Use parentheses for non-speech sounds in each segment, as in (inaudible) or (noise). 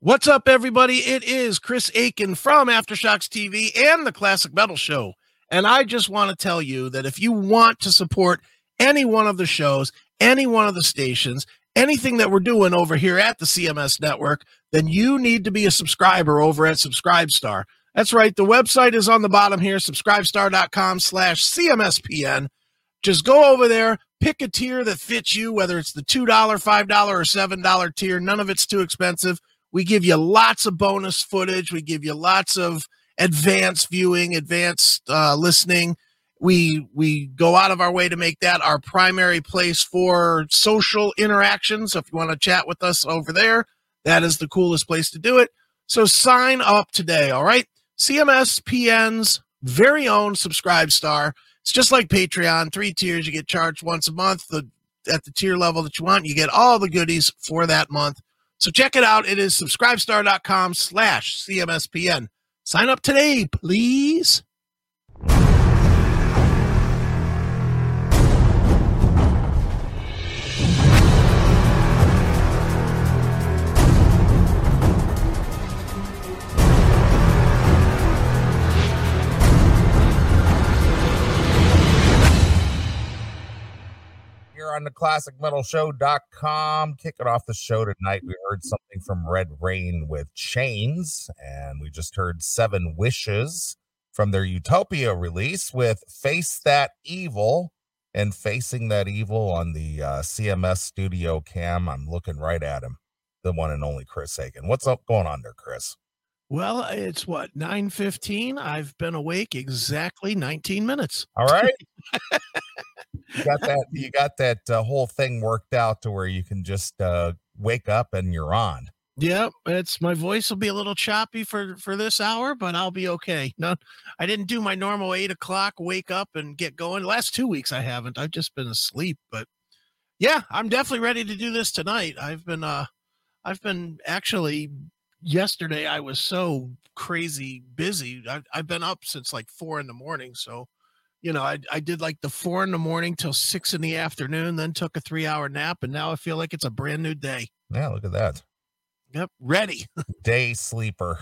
What's up, everybody? It is Chris Akin from Aftershocks TV and the Classic Metal Show. And I just want to tell you that if you want to support any one of the shows, any one of the stations, anything that we're doing over here at the CMS network, then you need to be a subscriber over at Subscribestar. That's right. The website is on the bottom here, subscribestar.com slash CMSPN. Just go over there, pick a tier that fits you, whether it's the $2, $5, or $7 tier. None of it's too expensive. We give you lots of bonus footage. We give you lots of advanced viewing, advanced uh, listening. We we go out of our way to make that our primary place for social interactions. So if you want to chat with us over there, that is the coolest place to do it. So sign up today. All right, CMSPN's very own subscribe star. It's just like Patreon, three tiers. You get charged once a month. The at the tier level that you want, you get all the goodies for that month. So check it out. It is subscribestar.com slash CMSPN. Sign up today, please. On the classic metal classicmetalshow.com. Kicking off the show tonight, we heard something from Red Rain with Chains, and we just heard Seven Wishes from their Utopia release with Face That Evil and Facing That Evil on the uh, CMS studio cam. I'm looking right at him, the one and only Chris Akin. What's up going on there, Chris? Well, it's what, 9:15. I've been awake exactly 19 minutes. All right. (laughs) you got that you got that uh, whole thing worked out to where you can just uh, wake up and you're on. Yep, it's my voice will be a little choppy for for this hour, but I'll be okay. No, I didn't do my normal eight o'clock wake up and get going. Last two weeks I haven't. I've just been asleep, but yeah, I'm definitely ready to do this tonight. I've been uh, I've been actually yesterday. I was so crazy busy. I've, I've been up since like four in the morning, so you know, I, I did like the four in the morning till six in the afternoon, then took a three hour nap, and now I feel like it's a brand new day. Yeah, look at that. Yep, ready. (laughs) day sleeper.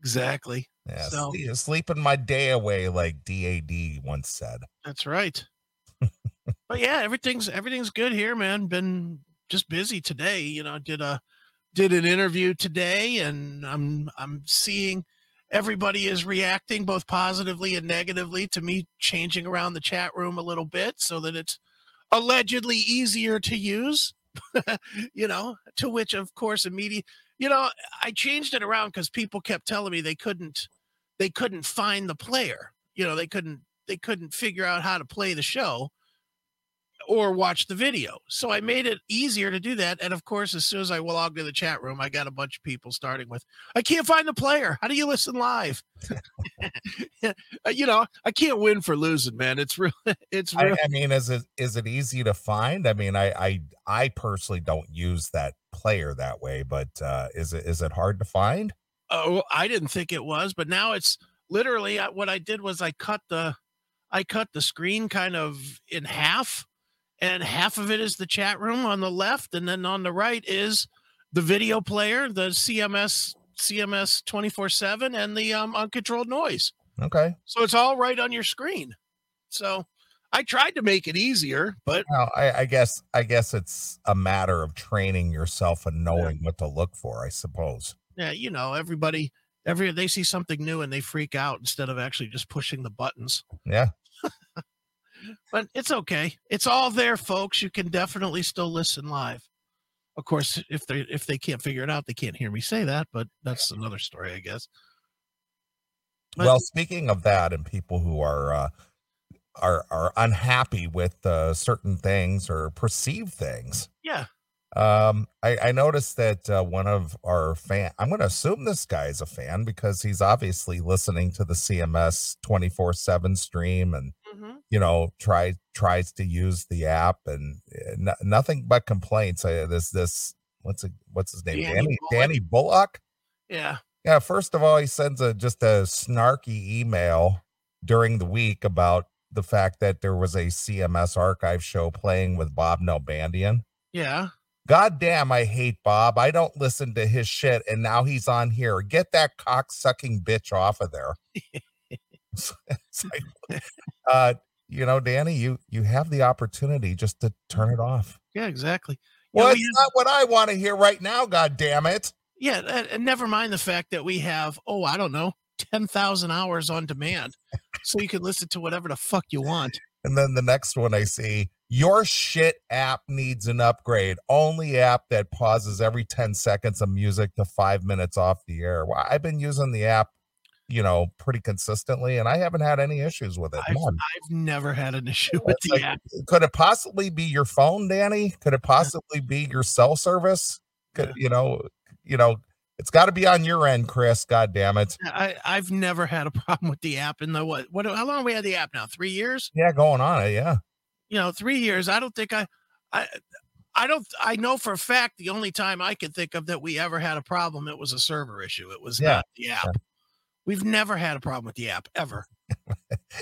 Exactly. Yeah, so, sleeping my day away, like DAD once said. That's right. (laughs) but yeah, everything's everything's good here, man. Been just busy today. You know, did a did an interview today, and I'm I'm seeing everybody is reacting both positively and negatively to me changing around the chat room a little bit so that it's allegedly easier to use (laughs) you know to which of course immediate you know i changed it around because people kept telling me they couldn't they couldn't find the player. You know they couldn't they couldn't figure out how to play the show or watch the video. So I made it easier to do that. And of course, as soon as I logged in the chat room, I got a bunch of people starting with, I can't find the player. How do you listen live? (laughs) Uh, you know, I can't win for losing, man. It's real. (laughs) It's real. I, I, mean, is it is it easy to find? I mean, I I I personally don't use that player that way, but uh is it is it hard to find? Oh, I didn't think it was, but now it's literally what I did was I cut the I cut the screen kind of in half and half of it is the chat room on the left, and then on the right is the video player, the CMS CMS twenty four seven, and the um, uncontrolled noise. Okay, so it's all right on your screen. So I tried to make it easier, but well, I, I, guess I guess it's a matter of training yourself and knowing yeah. what to look for. I suppose. Yeah, you know, everybody every they see something new and they freak out instead of actually just pushing the buttons. Yeah, (laughs) but it's okay. It's all there, folks. You can definitely still listen live. Of course, if they if they can't figure it out, they can't hear me say that, but that's another story, I guess. But, well, speaking of that, and people who are uh, are are unhappy with uh, certain things or perceived things, yeah, um, I, I noticed that uh, one of our fan, I'm going to assume this guy is a fan because he's obviously listening to the CMS 24 seven stream and, mm-hmm. you know, try, tries to use the app and uh, n- nothing but complaints. Uh, this, this, what's it, what's his name? Danny, Danny Bullock. Danny Bullock. Yeah. Yeah. First of all, he sends a, just a snarky email during the week about the fact that there was a CMS archive show playing with Bob Nalbandian. Yeah God damn, I hate Bob. I don't listen to his shit, and now he's on here. Get that cock sucking bitch off of there. (laughs) (laughs) like, uh, you know, Danny, you you have the opportunity just to turn it off. Yeah, exactly. Well, it's we not what I want to hear right now. God damn it! Yeah, and, never mind the fact that we have, oh, I don't know, 10,000 hours on demand. so you can listen to whatever the fuck you want. And then the next one I see, your shit app needs an upgrade. Only app that pauses every 10 seconds of music to five minutes off the air. Well, I've been using the app, you know, pretty consistently, and I haven't had any issues with it. I've, I've never had an (laughs) issue with It's the like, app. Could it possibly be your phone, Danny? Could it possibly be your cell service? Could you know, you know, it's got to be on your end, Chris. God damn it. I, I've never had a (laughs) problem with the app in the what? What? How long have we had the app now? Three years? Yeah, going on it. Yeah. You know, three years. I don't think I, I, I don't. I know for a fact the only time I can think of that we ever had a problem, it was a server issue. It was Yeah, not the app. We've never had a problem with the app ever. (laughs)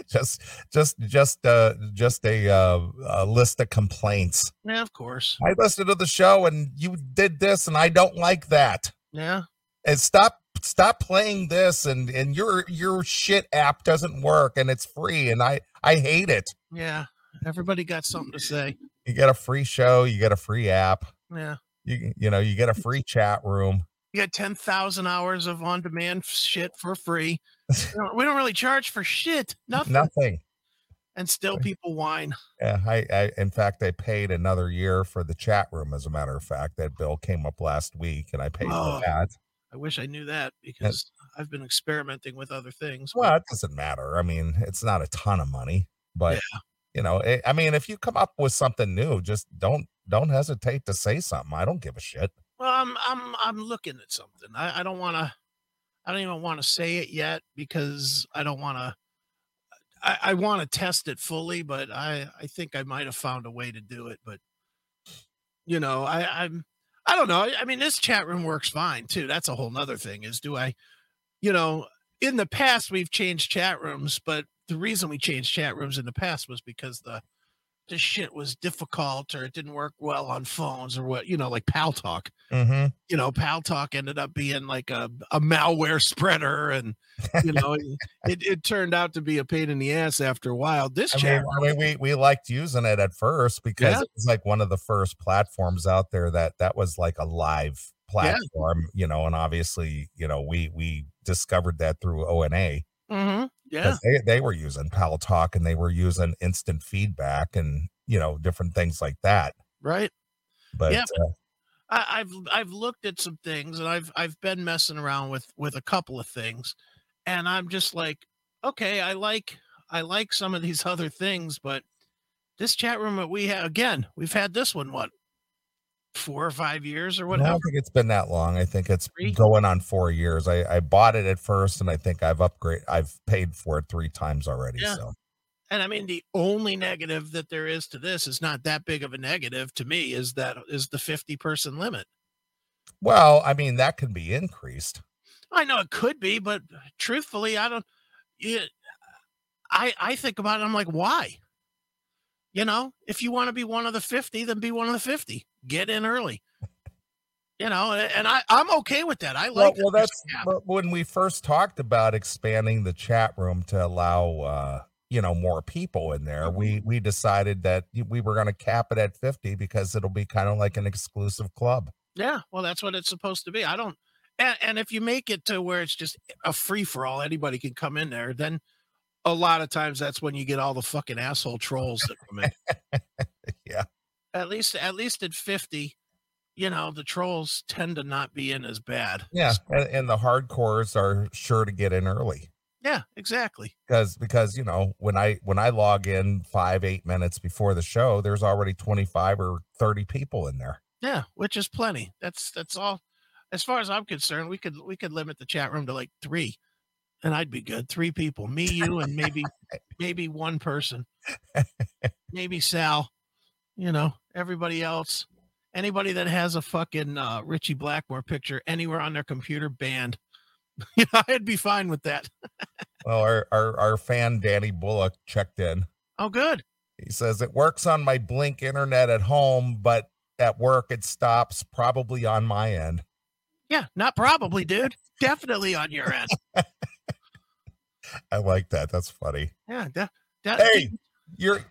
Just, just, just, uh, just a, uh, a list of complaints. Yeah, of course. I listened to the show and you did this and I don't like that. Yeah. And stop stop playing this and and your your shit app doesn't work and it's free and I I hate it. Yeah. Everybody got something to say. You get a free show, you get a free app. Yeah. You you know, you get a free chat room. You got 10,000 hours of on demand shit for free. (laughs) We don't, we don't really charge for shit. Nothing. Nothing. And still people whine. Yeah, I, I in fact I paid another year for the chat room as a matter of fact. That bill came up last week and I paid Oh. for that. I wish I knew that because I've been experimenting with other things. Well, it doesn't matter. I mean, it's not a ton of money, but you know, it, I mean, if you come up with something new, just don't don't hesitate to say something. I don't give a shit. Well, I'm I'm I'm looking at something. I, I don't want to. I don't even want to say it yet because I don't want to. I, I want to test it fully, but I I think I might have found a way to do it. But you know, I I'm I don't know. I mean, this chat room works fine too. That's a whole nother thing. Is do I, you know, in the past we've changed chat rooms, but the reason we changed chat rooms in the past was because the the shit was difficult or it didn't work well on phones or what you know, like Paltalk Mm-hmm. you know, Paltalk ended up being like a, a malware (laughs) spreader, and you (laughs) know, it, it turned out to be a pain in the ass after a while. This I chat, mean, mean, we we liked using it at first because Yeah. it was like one of the first platforms out there that that was like a live platform, you know, and obviously, you know, we we discovered that through ONA. Mhm, yeah, They, they were using Paltalk and they were using instant feedback and you know different things like that. right. But Yeah, uh, I, I've I've looked at some things, and I've I've been messing around with with a couple of things, and I'm just like, okay, I like I like some of these (laughs) other things, but this chat room that we have again, we've had this one what four or five years or whatever? I don't think it's been that long. I think it's Three? going on four years. I, I bought it at first, and I think I've upgrade. I've paid for it three times already. Yeah. So And I mean, the only negative that there is to this is not that big of a negative to me. Is that is the fifty person limit? well, I mean that can be increased. I know it could be, but truthfully, I don't. Yeah, I I think about it. I'm like, why? You know, if you want to be one of the fifty, then be one of the fifty. Get in early. You know, and I I'm okay with that. I Well, like. well, there's that's when we first talked about expanding the chat room to allow uh, you know more people in there. We Mm-hmm. we decided that we were going to cap it at fifty because it'll be kind of like an exclusive club. Yeah, well, that's what it's supposed to be. I don't, and, and if you make it to where it's just a free for all, anybody can come in there, then a lot of times that's when you get all the fucking asshole trolls that come in. (laughs) At least, at least at 50, you know, the trolls tend to not be in as bad. Yeah, and, and the hardcores are sure to get in early. Yeah, exactly. because because you know when i when i log in five eight minutes before the show there's already 25 or 30 people in there Yeah, which is plenty. That's, that's all. As far as I'm concerned, we could, we could limit the chat room to like three and I'd be good. Three people, me, you, and maybe, (laughs) maybe one person, maybe Sal, you know, everybody else, anybody that has a fucking uh, Ritchie Blackmore picture anywhere on their computer banned. (laughs) you know, I'd be fine with that. (laughs) well our, our our fan danny bullock checked in Oh, good. he says it works on my blink internet at home but at work, it stops probably on my end. Yeah, not probably, dude. Definitely on your end. (laughs) I like that. That's funny. Yeah. De- de- Hey, you're,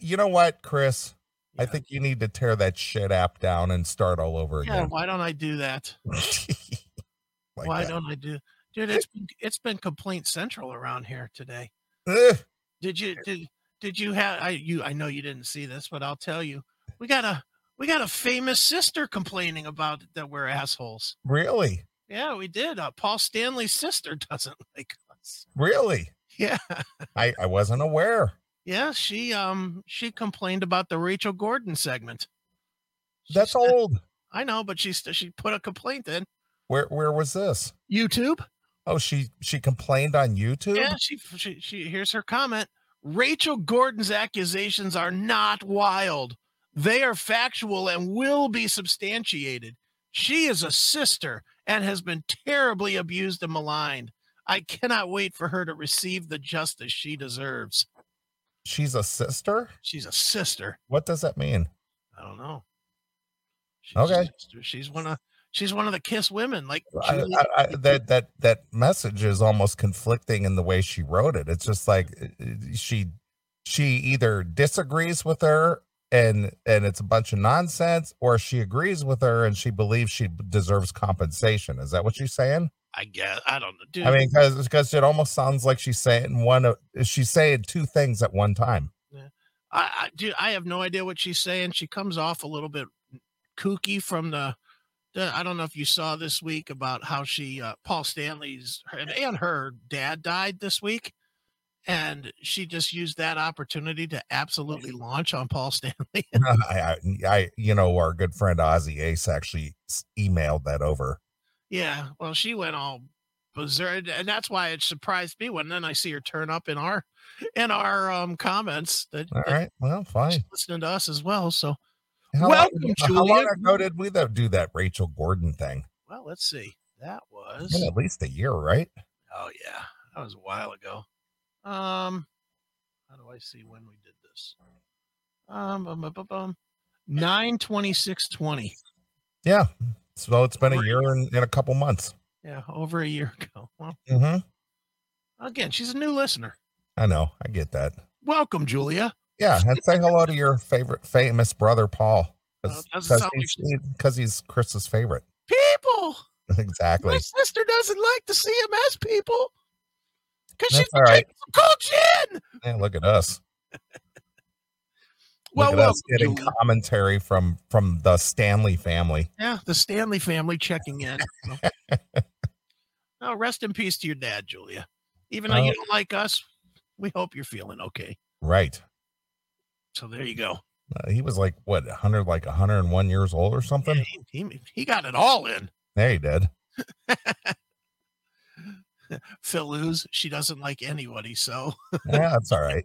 you know what, Chris? I think you need to tear that shit app down and start all over Yeah. again. Why don't I do that? (laughs) like why that. don't I do? Dude, it's been, it's been complaint central around here today. Ugh. Did you did did you have I you I know you didn't see this, but I'll tell you. We got a we got a famous sister complaining about that we're assholes. really? Yeah, we did. Uh, Paul Stanley's sister (laughs) doesn't like us. Really? Yeah. I, I wasn't aware. Yeah, she um she complained about the Rachel Gordon segment. She That's said- old. I know, but she she put a complaint in Where where was this? YouTube. Oh, she she complained on YouTube. Yeah, she, she she here's her comment. Rachel Gordon's accusations are not wild. They are factual and will be substantiated. She is a sister and has been terribly abused and maligned. I cannot wait for her to receive the justice she deserves. She's a sister. She's a sister. What does that mean? I don't know. She's Okay. She's one of she's one of the Kiss women. Like I, I, I, that that that message is almost conflicting in the way she wrote it. It's just like uh, uh, she she either disagrees with her and and it's a bunch of nonsense, or she agrees with her and she believes she deserves compensation. Is that what she's saying? I guess I don't know. Dude, I mean, because because it almost sounds like she's saying one of she's saying two things at one time. I, I dude, I have no idea what she's saying. She comes off a little bit kooky from the, the I don't know if you saw this week about how she uh, Paul Stanley's and, and her dad died this week, and she just used that opportunity to absolutely launch on Paul (laughs) Stanley. (laughs) I, I, I, you know, our good friend Ozzy Ace actually emailed that over. Yeah, well, she went all berserk, and that's why it surprised me when then I see her turn up in our in our um comments that, All right, well, fine. she's listening to us as well. So How Welcome, long, how long Julia. ago did we do that Rachel Gordon thing? well, let's see. That was at least a year, right? Oh yeah, that was a while ago. Um, how do I see when we did this? Um, bum, bum, bum, bum. nine twenty six twenty. Yeah. So it's been a year and, and a couple months. Yeah, over a year (laughs) ago. Well, hmm again, she's a new listener. I know. I get that. Welcome, Julia. Yeah, and say hello to your favorite famous brother Paul, doesn't like he's, because he's Chris's favorite. People, (laughs) exactly. my sister doesn't like the CMS people because she's all right. cold gin. Yeah, look at us. (laughs) Well, us getting Julia. commentary from from the Stanley family. Yeah, the Stanley family checking in. (laughs) no, rest in peace to your dad, Julia. Even though you Oh. don't like us, we hope you're feeling okay. Right. So there you go. Uh, he was like what, 100 like 101 years old or Yeah, something? he, he, he got it all in. There he did. (laughs) Phil Luz, she doesn't like anybody. So Yeah, that's all right.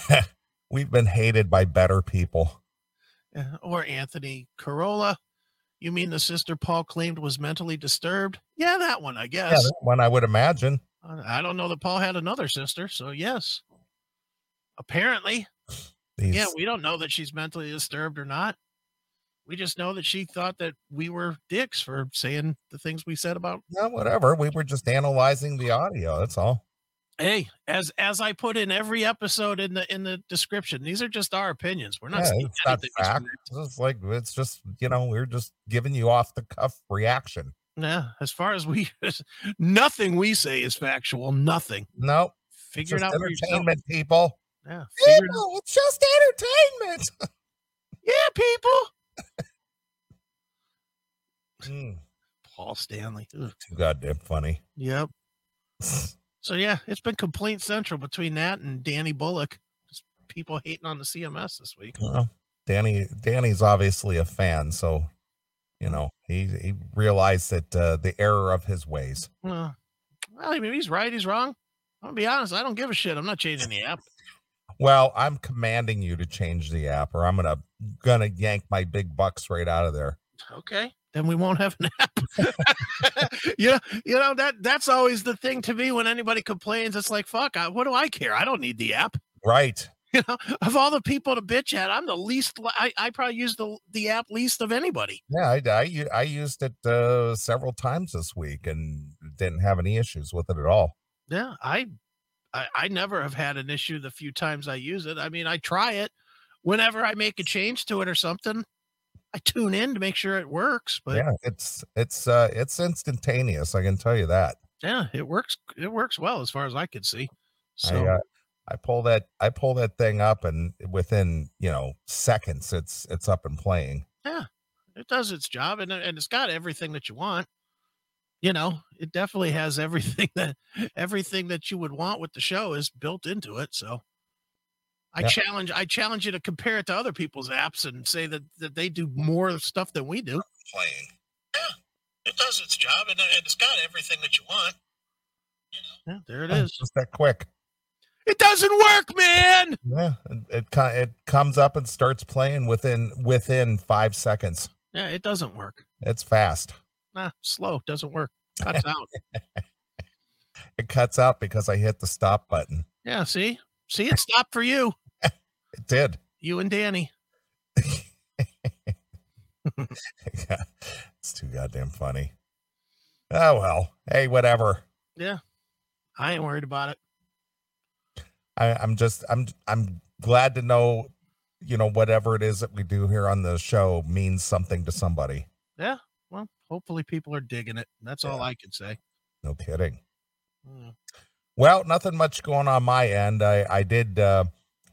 (laughs) We've been hated by better people. uh, or Anthony Corolla. You mean the sister Paul claimed was mentally disturbed? Yeah, that one, I Yeah, guess. that one I would imagine. Uh, I don't know that Paul had another sister, so yes. Apparently, These, yeah, we don't know that she's mentally disturbed or not. We just know that she thought that we were dicks for saying the things we said about no, whatever. We were just analyzing the audio. That's all. Hey as as i put in every episode in the in the description these are just our opinions we're not Yeah, it's not fact. It's like it's just you know we're just giving you off the cuff reaction. yeah as far as we (laughs) nothing we say is factual nothing No, it's figure it out entertainment, people. yeah. People, it's just entertainment. (laughs) yeah people Mm, paul stanley Ugh. too goddamn funny. yep (laughs) so yeah it's been complaint central between that and danny bullock just people hating on the cms this week. Well, Danny, Danny's obviously a fan, so you know he he realized that uh, the error of his ways. well, well maybe he's right he's wrong. I'm gonna be honest i don't give a shit. I'm not changing the app. Well, I'm commanding you to change the app, or I'm gonna gonna yank my big bucks right out of there. okay then we won't have an app (laughs) you know you know that that's always the thing to me when anybody complains it's like fuck I, what do i care i don't need the app Right. (laughs) You know, of all the people to bitch at, I'm the least. I, I probably use the the app least of anybody. Yeah, I, I, I used it uh, several times this week and didn't have any issues with it at all. Yeah, I, I I never have had an issue the few times I use it. I mean, I try it whenever I make a change to it or something. I tune in to make sure it works. But yeah, it's it's uh it's instantaneous. I can tell you that. Yeah, it works. It works well as far as I could see. So I, uh, I pull that I pull that thing up, and within you know seconds, it's it's up and playing. Yeah, it does its job, and and it's got everything that you want. You know, it definitely has everything that everything that you would want with the show is built into it. So I challenge I challenge you to compare it to other people's apps and say that that they do mm-hmm. more stuff than we do. Playing. Yeah, it does its job, and, uh, and it's got everything that you want. Yeah, there it is. Just that quick. It doesn't work, man. Yeah, it, it it comes up and starts playing within within five seconds. Yeah, it doesn't work. It's fast. Nah, slow. Doesn't work. (laughs) Cuts out. it cuts out because I hit the stop button. Yeah, see, see, it stopped for you. (laughs) it did. You and Danny. yeah, (laughs) (laughs) it's too goddamn funny. Oh well. Hey, whatever. Yeah, I ain't worried about it. I, I'm just I'm I'm glad to know, you know, whatever it is that we do here on the show means something to somebody. Yeah. Well, hopefully people are digging it. That's yeah. all I can say. No kidding. Mm. Well, nothing much going on my end. I I did uh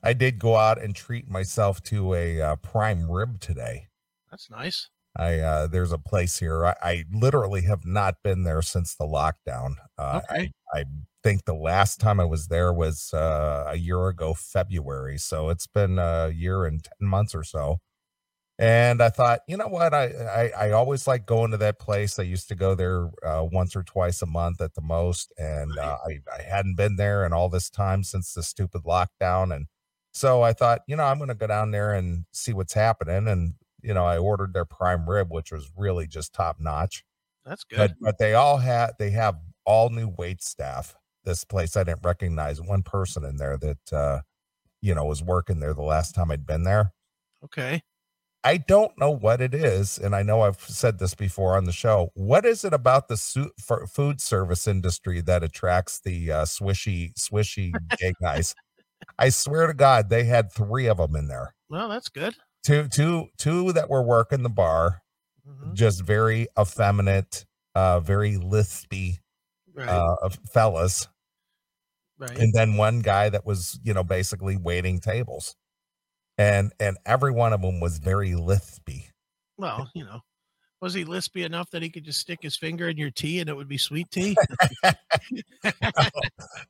I did go out and treat myself to a uh, prime rib today. That's nice. I uh, there's a place here. I, I, literally have not been there since the lockdown. Uh, okay. I, I, think the last time I was there was uh, a year ago, February. So it's been a year and ten months or so. And I thought, you know what? I I, I always like going to that place. I used to go there uh, once or twice a month at the most, and. Uh, I I hadn't been there in all this time since the stupid lockdown. And so I thought, you know, I'm going to go down there and see what's happening. And you know, I ordered their prime rib, which was really just top notch. That's good. But, but they all had they have all new wait staff. This place I didn't recognize one person in there that uh, you know was working there the last time I'd been there. Okay. I don't know what it is, and I know I've said this before on the show. What is it about the su- food service industry that attracts the uh, swishy, swishy (laughs) gay guys? I swear to God, they had three of them in there. Well, that's good two two two that were working the bar mm-hmm. just very effeminate uh very lispy right. uh fellas right and then one guy that was you know basically waiting tables and and every one of them was very lispy well you know was he lispy enough that he could just stick his finger in your tea and it would be sweet tea? (laughs)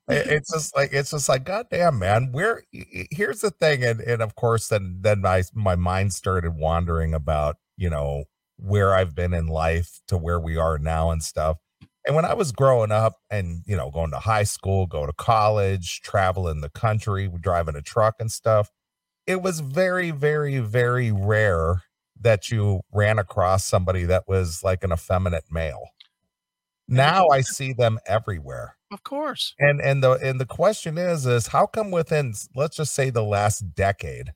it's just like it's just like goddamn man. Where here's the thing, and and of course then then my my mind started wandering about you know where I've been in life to where we are now and stuff. And when I was growing up and you know going to high school, go to college, travel in the country, driving a truck and stuff, it was very very very rare that you ran across somebody that was like an effeminate male. Now I see them everywhere. Of course. And and the and the question is is how come within let's just say the last decade,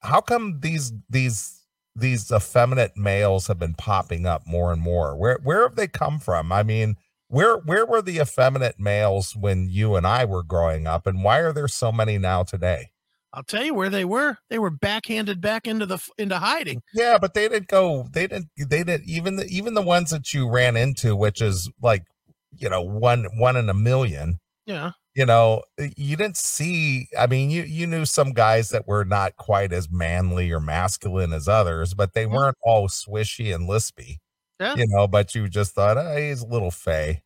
how come these these these effeminate males have been popping up more and more? Where where have they come from? I mean, where where were the effeminate males when you and I were growing up and why are there so many now today? I'll tell you where they were. They were backhanded back into the into hiding. Yeah, but they didn't go. They didn't. They didn't even the even the ones that you ran into, which is like you know one one in a million. Yeah. You know, you didn't see. I mean, you you knew some guys that were not quite as manly or masculine as others, but they weren't all swishy and lispy. Yeah. You know, but you just thought, oh, he's a little fey.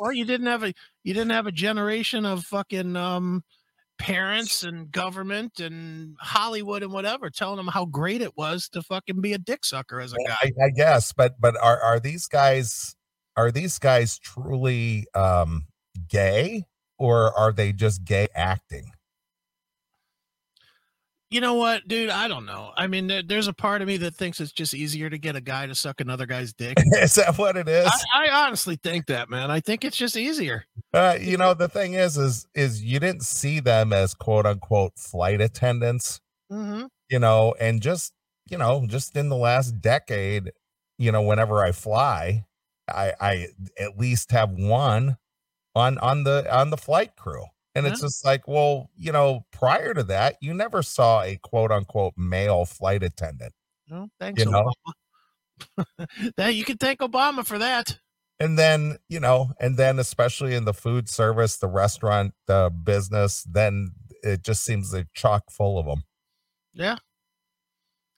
or you didn't have a you didn't have a generation of fucking um parents and government and Hollywood and whatever telling them how great it was to fucking be a dick sucker as a guy. I, I guess, but but are are these guys are these guys truly um gay or are they just gay acting? You know what, dude? I don't know. I mean, there, there's a part of me that thinks it's just easier to get a guy to suck another guy's (laughs) dick. is that what it is? I, I honestly think that, man. I think it's just easier. Uh, you know, the thing is, is is you didn't see them as quote unquote flight attendants, hmm you know, and just you know, just in the last decade, you know, whenever I fly, I I at least have one on on the on the flight crew. And it's just like, well, you know, prior to that, you never saw a quote unquote male flight attendant. No, thanks, You know? Obama. (laughs) that you can thank Obama for that. And then, you know, and then especially in the food service, the restaurant uh, business, then it just seems like chock full of them. Yeah.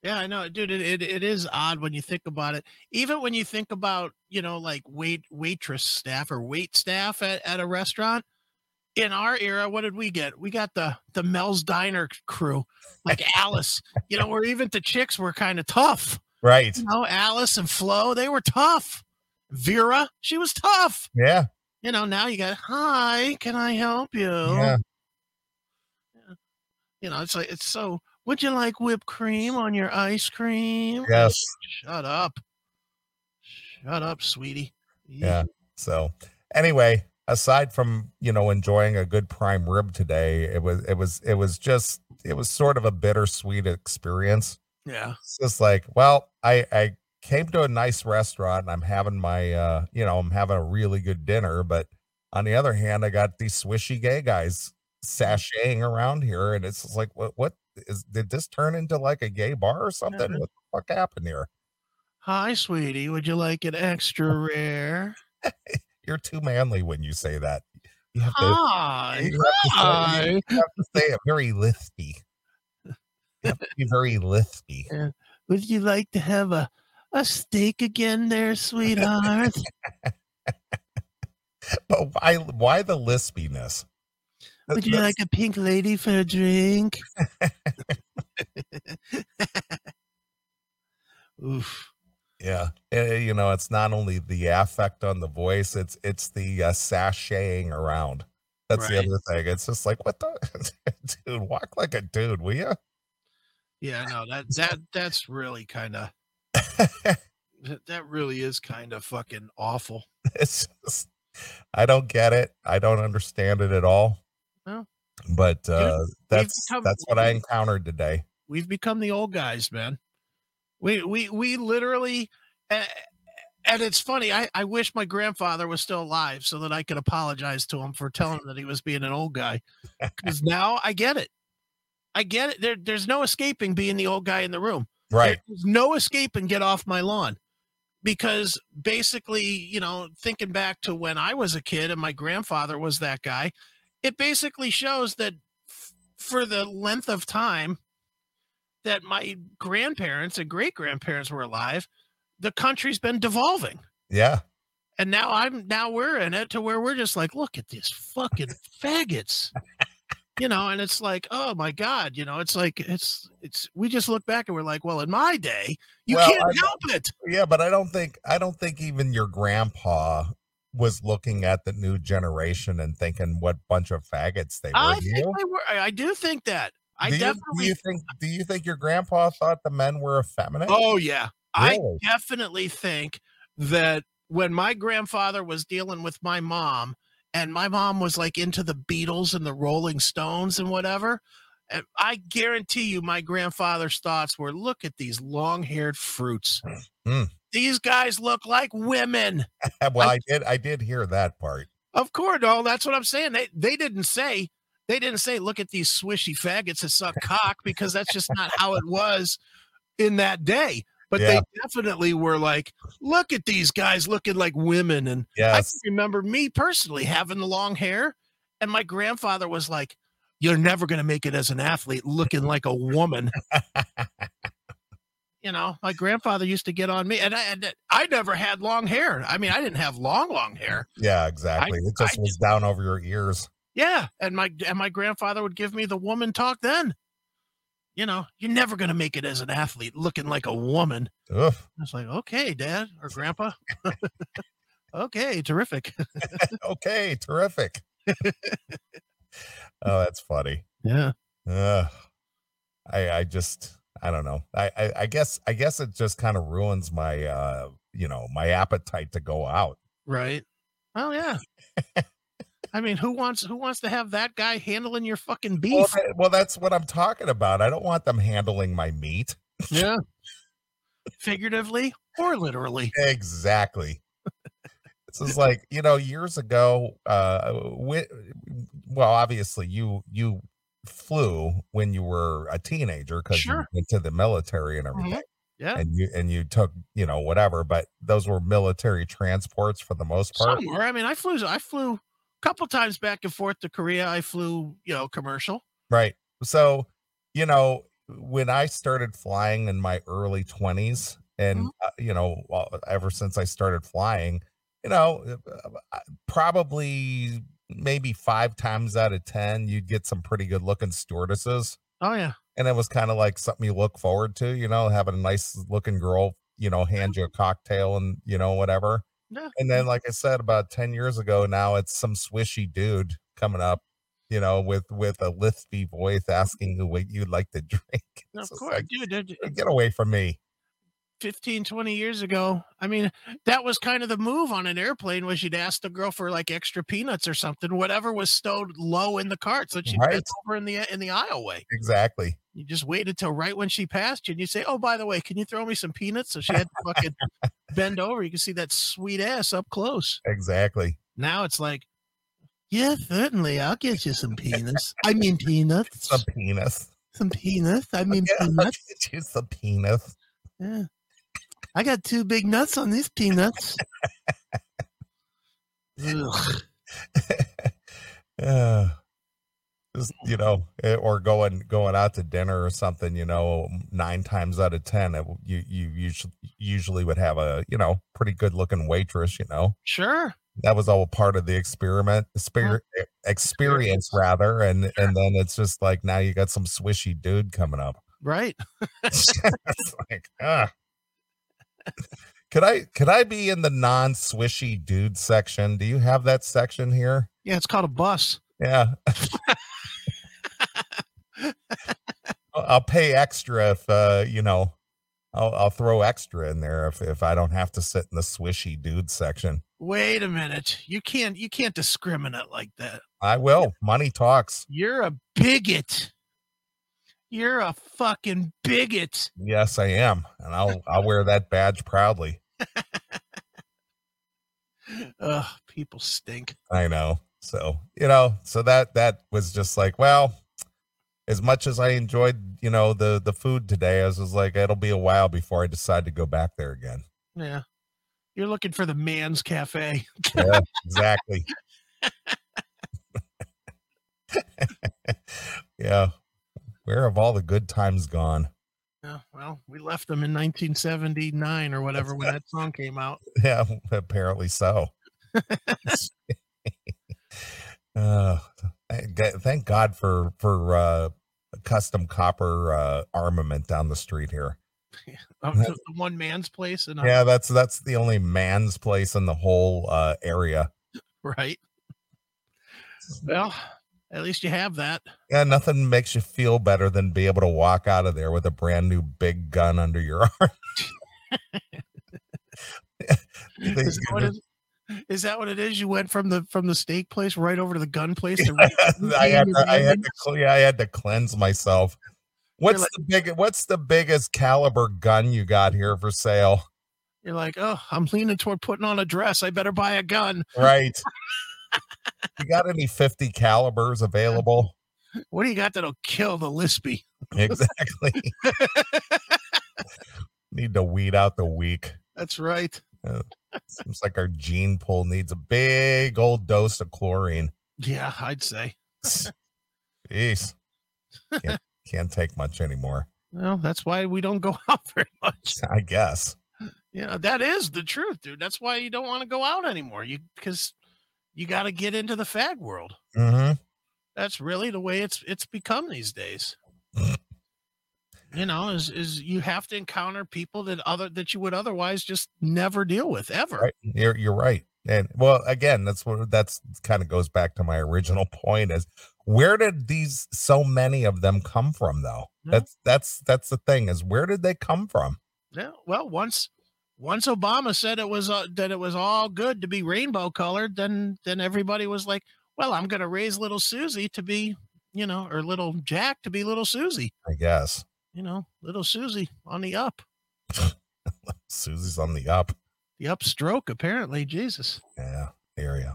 Yeah, I know, dude. It, it it is odd when you think about it. Even when you think about, you know, like wait waitress staff or wait staff at, at a restaurant. In our era, what did we get? We got the the Mel's Diner crew, like (laughs) Alice. You know, where even the chicks were kind of tough. Right. You know, Alice and Flo, they were tough. Vera, she was tough. Yeah. You know, now you got, hi, can I help you? Yeah. You know, it's like it's so. Would you like whipped cream on your ice cream? Yes. Shut up. Shut up, sweetie. Yeah. So anyway, aside from, you know, enjoying a good prime rib today, it was it was it was just it was sort of a bittersweet experience. Yeah. It's just like, well, I I came to a nice restaurant and I'm having my uh, you know, I'm having a really good dinner, but on the other hand, I got these swishy gay guys sashaying around here and it's just like what what is did this turn into like a gay bar or something? Yeah. What the fuck happened here? Hi, sweetie. Would you like an extra rare? (laughs) You're too manly when you say that. You have to Hi. you have to say- you have to say it very lispy. You have to be very lispy. (laughs) Would you like to have a, a steak again there, sweetheart? (laughs) But why why the lispiness? Would you That's- like a pink lady for a drink? (laughs) Oof. Yeah, eh, you know, it's not only the affect on the voice, it's it's the uh, sashaying around. That's the other thing. It's just like what the (laughs) dude, walk like a dude, will you? Yeah, no, that that that's really kind of (laughs) that, really is kind of fucking awful. it's just I don't get it. I don't understand it at all. No. But uh that's become- that's what I encountered today. We've become the old guys, man. We we we literally and it's funny. I, I wish my grandfather was still alive so that I could apologize to him for telling him that he was being an old guy. Because now I get it. I get it. There, there's no escaping being the old guy in the room. Right. There's no escape and get off my lawn. Because basically, you know, thinking back to when I was a kid and my grandfather was that guy, it basically shows that f- for the length of time that my grandparents and great grandparents were alive, the country's been devolving. Yeah. And now I'm now we're in it to where we're just like, look at these fucking faggots. (laughs) You know, and it's like, oh my God, you know, it's like it's it's we just look back and we're like, well, in my day, you Well, can't I- help it. Yeah, but I don't think I don't think even your grandpa was looking at the new generation and thinking what bunch of faggots they were. I think you? they were I I do think that. I do you, do you think do you think your grandpa thought the men were effeminate? Oh yeah. I definitely think that when my grandfather was dealing with my mom and my mom was like into the Beatles and the Rolling Stones and whatever, and I guarantee you my grandfather's thoughts were look at these long-haired fruits. Hmm. These guys look like women. (laughs) well, I did I did hear that part. Of course, no, that's what I'm saying. They they didn't say they didn't say look at these swishy faggots that suck (laughs) cock because that's just not how it was in that day. But Yeah. they definitely were like, look at these guys looking like women. And I Yes. can remember me personally having the long hair, and my grandfather was like, You're never gonna make it as an athlete looking like a woman. (laughs) you know, my grandfather used to get on me, and I, and I never had long hair. I mean, I didn't have long, long hair. Yeah, exactly. it just I was down over your ears. Yeah, and my and my grandfather would give me the woman talk then. You know, you're never gonna make it as an athlete looking like a woman. Ugh. I was like, okay, dad or grandpa. (laughs) okay, terrific. (laughs) okay, terrific. (laughs) oh, that's funny. Yeah. Ugh. I, I just, I don't know. I, I, I guess, I guess it just kind of ruins my, uh, you know, my appetite to go out. Right. Oh yeah. I mean, who wants who wants to have that guy handling your fucking Well, beef? that- well, that's what I'm talking about. I don't want them handling my meat. (laughs) yeah. Figuratively or literally. Exactly. this is like you know years ago. Uh, wi- well, obviously you you flew when you were a teenager because you went to the military and everything, Yeah. and you and you took you know whatever. But those were military transports for the most part, Somewhere. I mean, I flew I flew couple times back and forth to Korea. I flew, you know, commercial. right? So you know when I started flying in my early twenties, and Mhm. uh, you know well, ever since I started flying, you know uh, uh, probably maybe five times out of ten you'd get some pretty good looking stewardesses Oh yeah. and it was kind of like something you look forward to you know having a nice looking girl you know hand you a cocktail and you know whatever Yeah. and then like i said about 10 years ago now it's some swishy dude coming up you know with with a lispy voice asking who what you'd like to (laughs) drink Of course, like, dude. dude, get away from me 15 20 years ago i mean that was kind of the move on an airplane was you'd ask the girl for like extra peanuts or something whatever was stowed low in the cart so she'd Right. over in the uh, in the aisleway exactly you just waited till right when she passed you and you say oh by the way can you throw me some peanuts so she had to fucking bend over you can see that sweet ass up close. Exactly. Now it's like yeah certainly i'll get you some peanuts. I mean peanuts. Some penis some peanuts. I mean yeah, I'll peanuts. get you some penis Yeah. I got two big nuts on these peanuts. Ugh. yeah (laughs) just you know eh, or going going out to dinner or something you know nine times out of ten it, you you usually usually would have a you know pretty good looking waitress you know Sure. that was all part of the experiment exper- experience rather and and then it's just like now you got some swishy dude coming up Right. (laughs) it's like ah. could i could i be in the non-swishy dude section do you have that section here Yeah, it's called a bus. yeah (laughs) I'll- I'll pay extra if uh you know I'll I'll throw extra in there if if I don't have to sit in the swishy dude section. Wait a minute. You can't you can't discriminate like that. I will. Money talks. You're a bigot. You're a fucking bigot. Yes, I am, and I'll I'll wear that badge proudly. (laughs) Ugh, people stink. I know. So you know, so that that was just like, well, as much as I enjoyed, you know, the the food today, I was just like, it'll be a while before I decide to go back there again. Yeah. You're looking for the man's cafe. Yeah, exactly. (laughs) (laughs) yeah. Where have all the good times gone? Yeah, well, we left them in 1979 or whatever when that song came out. (laughs) Yeah, apparently so. uh, thank God for for uh, custom copper uh, armament down the street here. (laughs) The the one man's place and Yeah, that's that's the only man's place in the whole uh, area. (laughs) right. Well, at least you have that. Yeah, nothing makes you feel better than be able to walk out of there with a brand new big gun under your (laughs) arm. Think Is that, what it, is that what it is? You went from the from the steak place right over to the gun place. (laughs) I had to, I had to yeah, I had to cleanse myself. What's like- the big what's the biggest caliber gun you got here for sale? You're like, oh, I'm leaning toward putting on a dress. I better buy a gun. Right. (laughs) you got any 50 calibers available? (laughs) What do you got that'll kill the Lispy? Exactly. Need to weed out the weak. That's right. Seems like our gene pool needs a big old dose of chlorine. Yeah, I'd say. (laughs) Jeez. Can't, (laughs) can't take much anymore. Well, that's why we don't go (laughs) out very much. I guess. Yeah, that is the truth, dude. That's why you don't want to go out anymore. You because you got to get into the fag world. hmm That's really the way it's it's become these days. You know, is is you have to encounter people that other that you would otherwise just never deal with ever. Right. You're you're right. And well, again, that's what that's kind of goes back to my original (laughs) point is Where did these so many of them come from though? No. That's that's that's the thing is where did they come from? Yeah. Well, once once Obama said it was uh, that it was all good to be rainbow colored, then then everybody was like, "Well, I'm going to raise little Susie to be, you know, or little Jack to be little Susie." I guess. You know, little Susie on the up, (laughs) Susie's on the up. the upstroke. Apparently, Jesus. Yeah, area.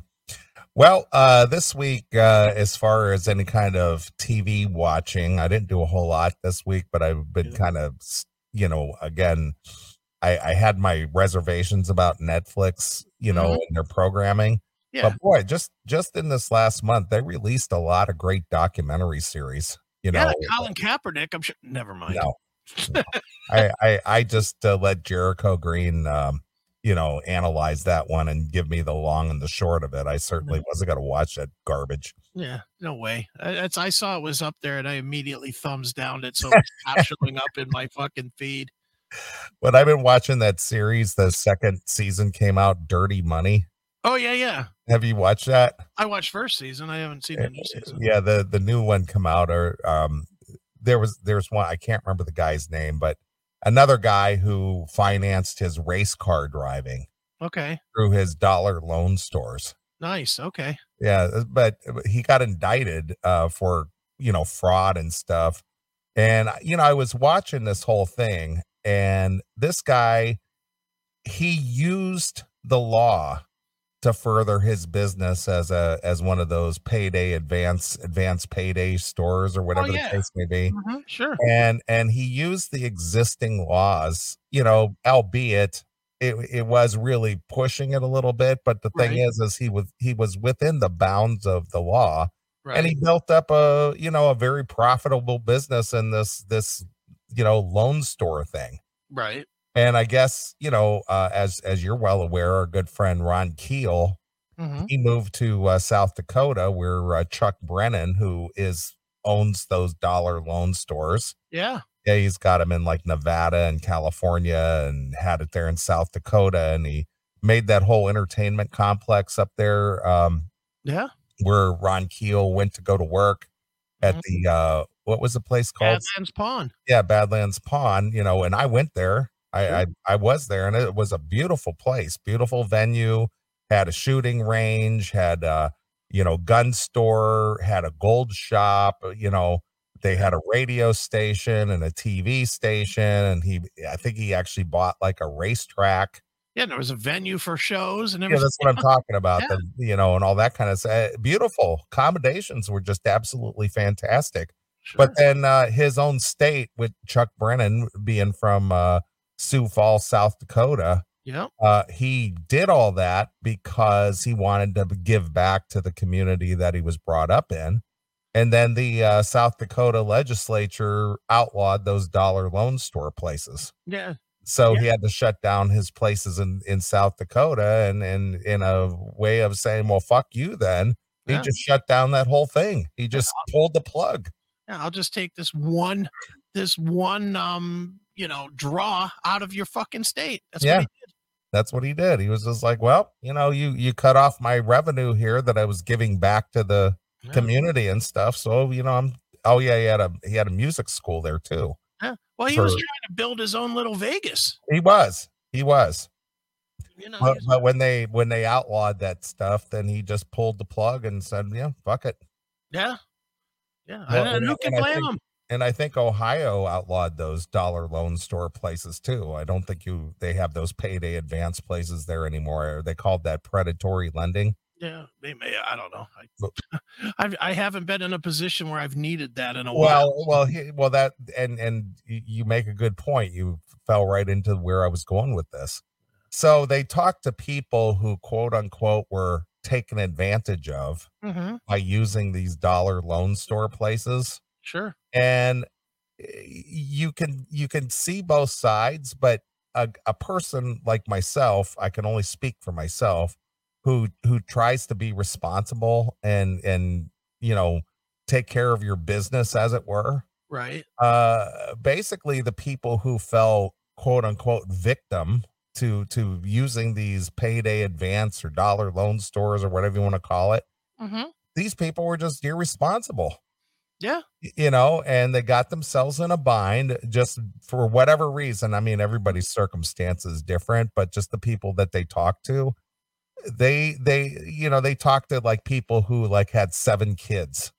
Well, uh, this week, uh, as far as any kind of TV watching, I didn't do a whole lot this week, but I've been Yeah. kind of, you know, again, I, I had my reservations about Netflix, you know, Mhm. and their programming. Yeah. But boy, just just in this last month, they released a lot of great documentary series. You know, Colin Kaepernick. I'm sure. Never mind. no, no. (laughs) I, I I just uh, let Jericho Green, um, you know, analyze that one and give me the long and the short of it. I certainly wasn't going to watch that garbage. Yeah, no way. I, I saw it was up there, and I immediately thumbs downed it, so it (laughs) stopped showing up in my fucking feed. But I've been watching that series. The second season came out, Dirty Money. Oh yeah, yeah. Have you watched that? I watched first season. I haven't seen the new season. Yeah, the the new one come out or um there was there's one I can't remember the guy's name, but another guy who financed his race car driving Okay, through his dollar loan stores. nice. Okay. Yeah, uh, but but he got indicted uh for, you know, fraud and stuff. And you know, I was watching this whole thing and this guy he used the law to further his business as a as one of those payday advance advance payday stores or whatever yeah. the case may be Mhm, Sure. and and he used the existing laws you know albeit it, it was really pushing it a little bit but the thing Right. is is he was he was within the bounds of the law Right. and he built up a you know a very profitable business in this this you know loan store thing right. And i guess you know uh, as as you're well aware our good friend ron keel hmm he moved to uh, south dakota where uh, chuck brennan who is owns those dollar loan stores Yeah. yeah he's got them in like nevada and california and had it there in south dakota and he made that whole entertainment complex up there um Yeah. where ron keel went to go to work at Mhm. the uh what was the place called Badlands Pawn. yeah badlands pawn you know and i went there I, I i was there and it was a beautiful place beautiful venue had a shooting range had uh you know gun store had a gold shop uh, you know they had a radio station and a tv station and he i think he actually bought like a racetrack Yeah, there was a venue for shows and yeah everything. that's what i'm (laughs) talking about Yeah. the, you know and all that kind of stuff beautiful accommodations were just absolutely fantastic Sure. but then uh, his own state, with Chuck Brennan being from uh, Sioux Falls, South Dakota, yeah. uh, he did all that because he wanted to give back to the community that he was brought up in. And then the uh, South Dakota legislature outlawed those dollar loan store places. Yeah. So Yeah. he had to shut down his places in, in South Dakota and, and in a way of saying, well, fuck you then. He Yeah. just shut down that whole thing. He just pulled the plug. Yeah. I'll just take this one, this one, um, you know, draw out of your fucking state. That's Yeah. what he did. that's what he did. He was just like, well, you know, you you cut off my revenue here that I was giving back to the Yeah. community and stuff. So, you know, I'm oh yeah, he had a he had a music school there too. Yeah. Well, he was trying to build his own little Vegas. He was. He was. You know, But, but when they when they outlawed that stuff, then he just pulled the plug and said, Yeah, fuck it. yeah. Yeah. Well, and, and who can blame think- him? And I think Ohio outlawed those dollar loan store places too. I don't think you they have those payday advance places there anymore. They called that predatory lending. Yeah, they may. I don't know. I, (laughs) I've, I haven't been in a position where I've needed that in a while. Well, well, well, that and and you make a good point. You fell right into where I was going with this. So they talked to people who, quote unquote, were taken advantage of hmm by using these dollar loan store places, Sure. and eh, you can you can see both sides. But a, a person like myself, I can only speak for myself, who who tries to be responsible and and you know take care of your business, as it were Right. uh basically the people who fell quote unquote victim to to using these payday advance or dollar loan stores or whatever you want to call it hmm these people were just irresponsible. Yeah. You know, and they got themselves in a bind just for whatever reason. I mean, everybody's circumstance is different, but just the people that they talk to, they they you know they talk to like people who like had seven kids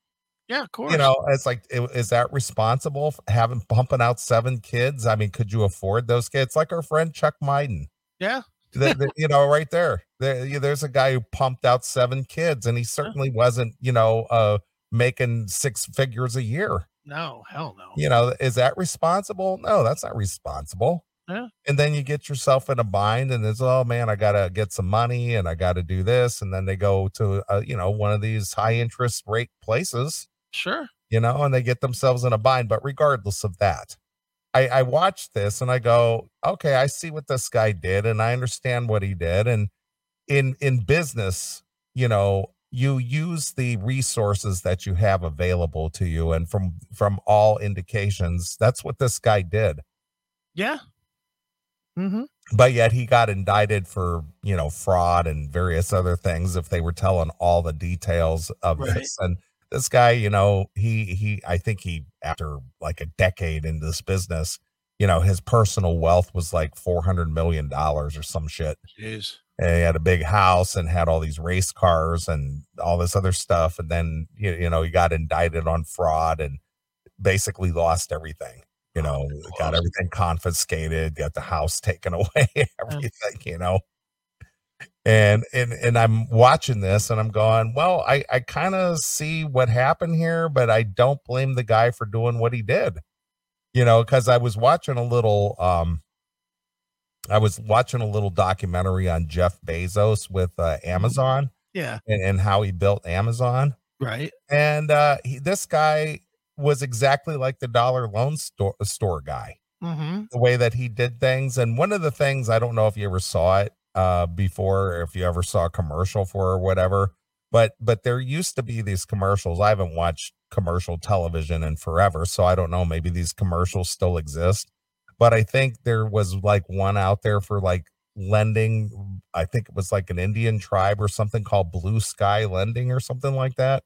yeah of course you know it's like is that responsible for having pumping out seven kids i mean could you afford those kids like our friend chuck Myden. yeah the, the, (laughs) you know right there. there there's a guy who pumped out seven kids and he certainly wasn't you know uh making six figures a year no hell no you know is that responsible no that's not responsible yeah. And then you get yourself in a bind and it's, oh man, I got to get some money and I got to do this. And then they go to, uh, you know, one of these high interest rate places. Sure. You know, and they get themselves in a bind. But regardless of that, I, I watched this and I go, okay, I see what this guy did and I understand what he did. And in, in business, you know, you use the resources that you have available to you. And from, from all indications, that's what this guy did. Yeah. Mm-hmm. But yet he got indicted for, you know, fraud and various other things if they were telling all the details of right. this. And this guy, you know, he, he, I think he, after like a decade in this business, you know, his personal wealth was like $400 million or some shit. Jeez. And he had a big house and had all these race cars and all this other stuff. And then, you, you know, he got indicted on fraud and basically lost everything you know, got everything confiscated, got the house (laughs) taken away, everything, you know. And and and I'm watching this and I'm going, well, I I kind of see what happened here, but I don't blame the guy for doing what he did. You know, cuz I was watching a little um I was watching a little documentary on Jeff Bezos with uh, mm-hmm. Amazon. Yeah. And, and how he built Amazon. Right. And uh he, this guy was exactly like the dollar loan store store guy. Mm-hmm. The way that he did things, and one of the things I don't know if you ever saw it uh, before, or if you ever saw a commercial for or whatever, but but there used to be these commercials. I haven't watched commercial television in forever, so I don't know. Maybe these commercials still exist, but I think there was like one out there for like lending. I think it was like an Indian tribe or something called Blue Sky Lending or something like that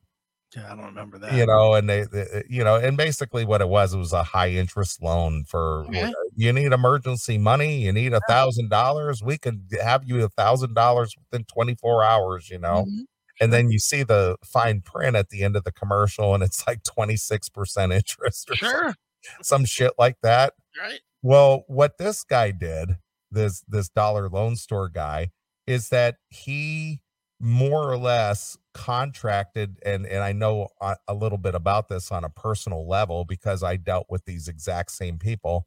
yeah, I don't remember that. You know, and they, they, you know, and basically what it was, it was a high interest loan for okay. you need emergency money, you need a thousand dollars, we could have you a thousand dollars within 24 hours, you know. Mm-hmm. And then you see the fine print at the end of the commercial, and it's like 26% interest or sure. some, some shit like that. Right. Well, what this guy did, this this dollar loan store guy, is that he more or less contracted and and I know a, a, little bit about this on a personal level because I dealt with these exact same people.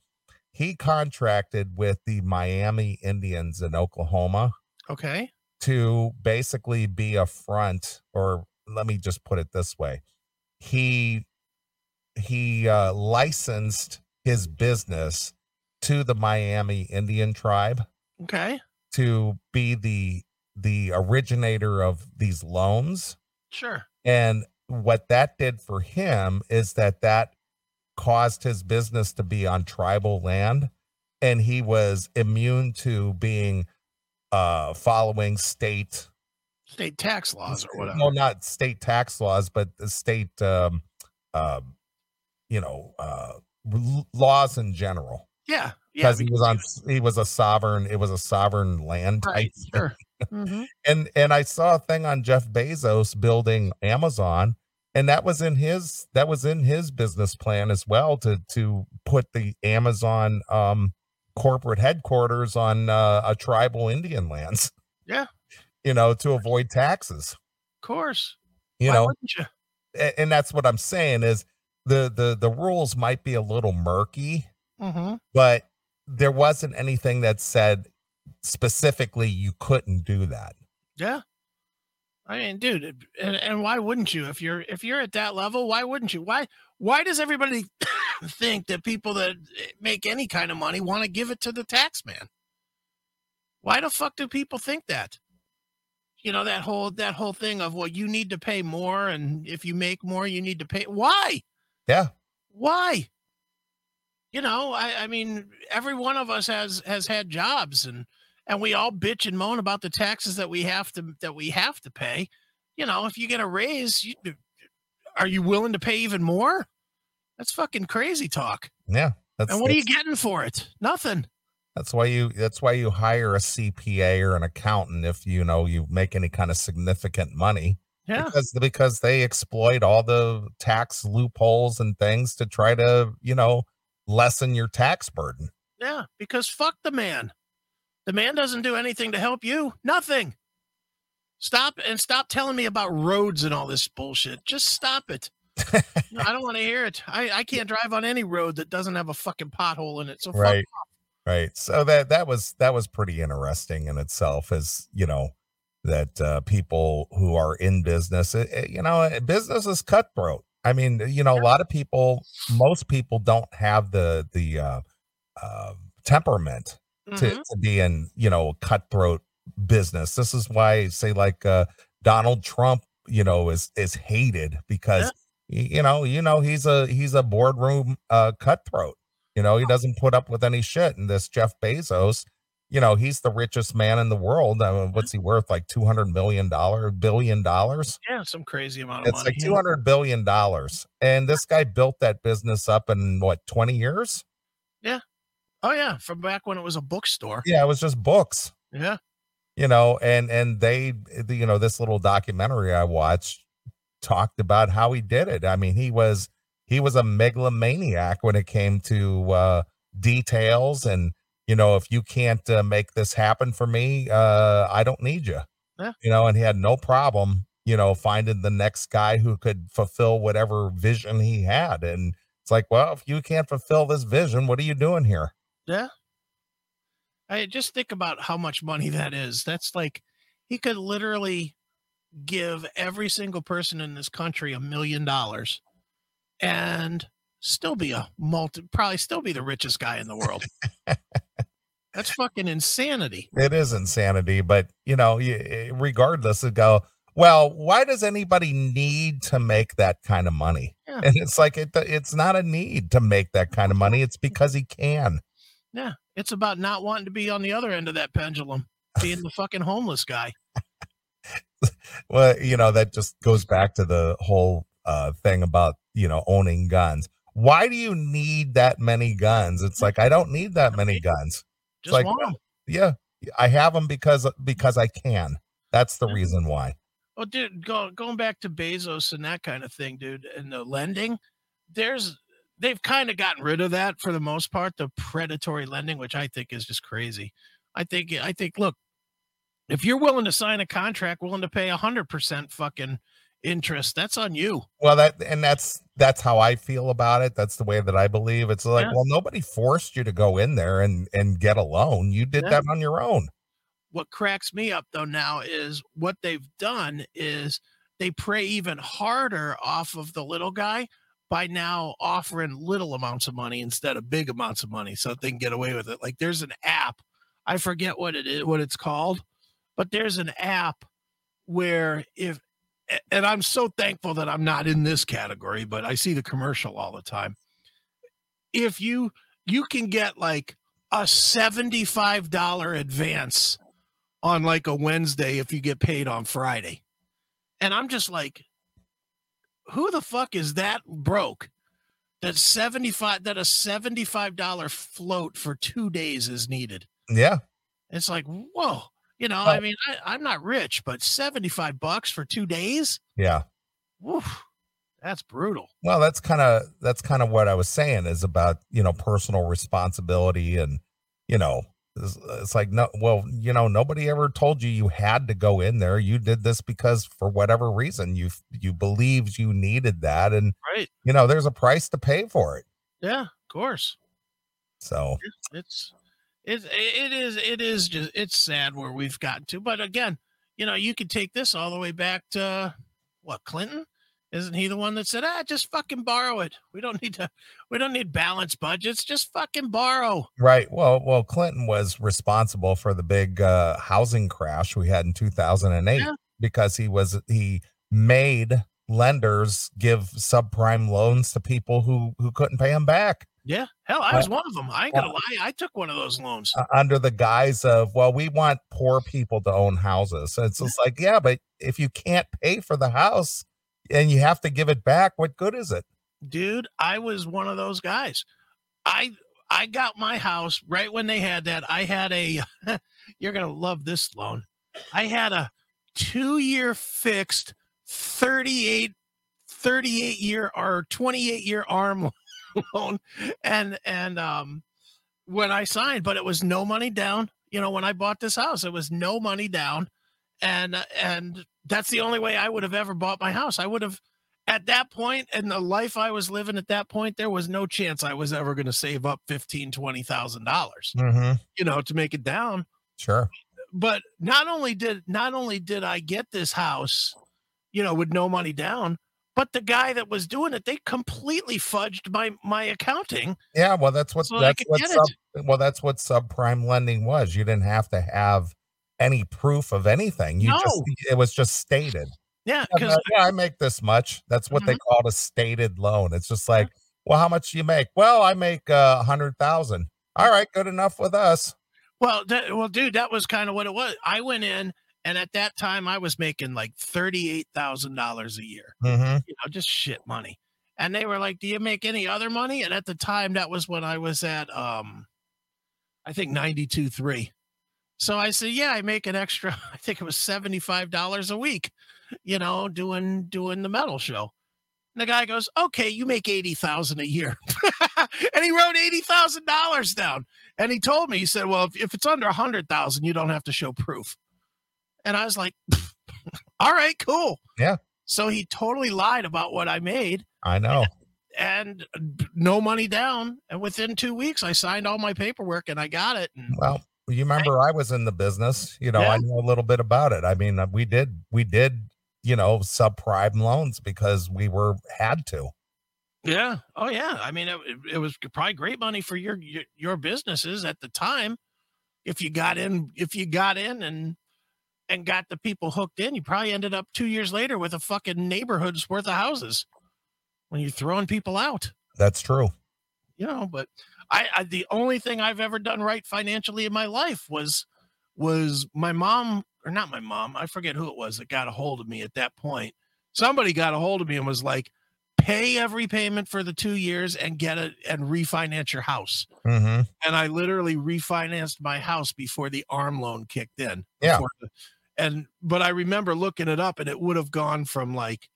He contracted with the Miami Indians in Oklahoma. Okay. To basically be a front or let me just put it this way. He he uh licensed his business to the Miami Indian tribe. Okay. To be the the originator of these loans. Sure. And what that did for him is that that caused his business to be on tribal land and he was immune to being uh following state state tax laws or whatever. No, not state tax laws, but the state um uh you know uh laws in general. Yeah. Because yeah, he was on he was a sovereign, it was a sovereign land (laughs) right, type. Sure. Mm-hmm. and and I saw a thing on Jeff Bezos building Amazon, and that was in his that was in his business plan as well to to put the Amazon um, corporate headquarters on uh, a tribal Indian lands. Yeah, (laughs) you know, to avoid taxes. Of course, you Why know, you? And, and that's what I'm saying is the the the rules might be a little murky, mm-hmm. but there wasn't anything that said specifically you couldn't do that. Yeah. I mean, dude, and, and why wouldn't you? If you're if you're at that level, why wouldn't you? Why why does everybody (coughs) think that people that make any kind of money want to give it to the tax man? Why the fuck do people think that? You know that whole that whole thing of well, you need to pay more, and if you make more, you need to pay. Why? Yeah. Why? You know, I, I mean, every one of us has has had jobs, and and we all bitch and moan about the taxes that we have to that we have to pay you know, if you get a raise, you, are you willing to pay even more? That's fucking crazy talk. Yeah. That's, and what are you getting for it? Nothing. That's why you that's why you hire a CPA or an accountant if you know you make any kind of significant money. Yeah. Because because they exploit all the tax loopholes and things to try to, you know, lessen your tax burden. Yeah, because fuck the man. The man doesn't do anything to help you. Nothing. Stop and stop telling me about roads and all this bullshit. Just stop it. no, (laughs) I don't want to hear it. I, I can't drive on any road that doesn't have a fucking pothole in it. So right, right. So that that was that was pretty interesting in itself. As you know, that uh, people who are in business, it, it, you know, eh, business is cutthroat. I mean, you know, a lot of people, most people don't have the the uh, uh, temperament mm-hmm. to, to be in, you know, cutthroat business. This is why, say, like uh, Donald Trump, you know, is is hated because yeah. you know, you know, he's a he's a boardroom uh, cutthroat. You know, he doesn't put up with any shit. And this Jeff Bezos, you know, he's the richest man in the world. I mean, what's he worth? Like two hundred million dollar billion dollars? Yeah, some crazy amount of it's money. It's like two hundred billion dollars. And this guy built that business up in what twenty years? Yeah. Oh yeah, from back when it was a bookstore. Yeah, it was just books. Yeah you know and and they you know this little documentary i watched talked about how he did it i mean he was he was a megalomaniac when it came to uh details and you know if you can't uh, make this happen for me uh i don't need you yeah. you know and he had no problem you know finding the next guy who could fulfill whatever vision he had and it's like well if you can't fulfill this vision what are you doing here yeah I just think about how much money that is. That's like he could literally give every single person in this country a million dollars and still be a multi probably still be the richest guy in the world. (laughs) That's fucking insanity. It is insanity, but you know, regardless, of go. Well, why does anybody need to make that kind of money? Yeah. And it's like it, it's not a need to make that kind of money. It's (laughs) because he can. Yeah. It's about not wanting to be on the other end of that pendulum, being the fucking homeless guy. (laughs) well, you know, that just goes back to the whole uh, thing about, you know, owning guns. Why do you need that many guns? It's like I don't need that many guns. Just like, want uh, them. Yeah, I have them because uh, because I can. That's the reason why. Well, dude, go, going back to Bezos and that kind of thing, dude, and the lending, there's they've kind of gotten rid of that for the most part, the predatory lending, which I think is just crazy. I think I think look, if you're willing to sign a contract, willing to pay a hundred percent fucking interest, that's on you. Well, that and that's that's how I feel about it. That's the way that I believe. It's like, yeah. well, nobody forced you to go in there and and get a loan. You did yeah. that on your own. What cracks me up though now is what they've done is they prey even harder off of the little guy by now offering little amounts of money instead of big amounts of money so they can get away with it. Like there's an app, I forget what it is, what it's called, but there's an app where if and I'm so thankful that I'm not in this category, but I see the commercial all the time. If you you can get like a $75 advance on like a Wednesday if you get paid on Friday. And I'm just like, who the fuck is that broke? That 75 that a $75 float for 2 days is needed. Yeah. It's like, whoa. You know, oh. I mean, I, am not rich, but 75 bucks for 2 days? Yeah. That's brutal. Well, that's kind of that's kind of what I was saying is about, you know, personal responsibility and, you know, it's, it's like no well you know nobody ever told you you had to go in there you did this because for whatever reason you you believed you needed that and right you know there's a price to pay for it yeah of course so it's it's it is it is just it's sad where we've gotten to but again you know you could take this all the way back to what clinton isn't he the one that said, "Ah, just fucking borrow it. We don't need to. We don't need balanced budgets. Just fucking borrow." Right. Well, well, Clinton was responsible for the big uh, housing crash we had in 2008 yeah. because he was he made lenders give subprime loans to people who who couldn't pay them back. Yeah, hell, I was one of them. I ain't gonna lie, I took one of those loans. uh, under the guise of, well, we want poor people to own houses. So it's just like, yeah, but if you can't pay for the house and you have to give it back, what good is it? dude i was one of those guys i i got my house right when they had that i had a (laughs) you're gonna love this loan i had a two year fixed 38 38 year or 28 year arm (laughs) loan and and um when i signed but it was no money down you know when i bought this house it was no money down and uh, and that's the only way i would have ever bought my house i would have at that point in the life I was living at that point, there was no chance I was ever going to save up fifteen, twenty thousand dollars, Mm-hmm. you know, to make it down. Sure. But not only did not only did I get this house, you know, with no money down, but the guy that was doing it, they completely fudged my my accounting. Yeah. Well, that's what So that's what sub, well that's what subprime lending was. You didn't have to have any proof of anything. You just No. it was just stated. Yeah, because yeah, I make this much. That's what they call a stated loan. It's just like, well, how much do you make? Well, I make uh, a hundred thousand. All right, good enough with us. well, that, well, dude, that was kind of what it was. I went in, and at that time, I was making like thirty eight thousand dollars a year. Mm-hmm. you know, just shit money. And they were like, "Do you make any other money?" And at the time, that was when I was at, um, I think ninety two three. So I said, "Yeah, I make an extra. (laughs) I think it was seventy five dollars a week, you know, doing doing the metal show." And the guy goes, "Okay, you make eighty thousand a year," (laughs) and he wrote eighty thousand dollars down. And he told me, he said, "Well, if, if it's under a hundred thousand, you don't have to show proof." And I was like, (laughs) "All right, cool." Yeah. So he totally lied about what I made I know. and b- no money down. And within two weeks, I signed all my paperwork and I got it. And Well, you remember I was in the business. You know, Yeah. I know a little bit about it. I mean, uh, we did we did you know subprime loans because we were had to. yeah, oh yeah. I mean, it, it was probably great money for your, your your businesses at the time. If you got in, if you got in and and got the people hooked in, you probably ended up two years later with a fucking neighborhood's worth of houses when you're throwing people out. That's true. you know but I, I the only thing i've ever done right financially in my life was was my mom or not my mom i forget who it was that got a hold of me at that point somebody got a hold of me and was like pay every payment for the two years and get it and refinance your house Mm-hmm. and i literally refinanced my house before the arm loan kicked in Yeah. before the- and but i remember looking it up and it would have gone from like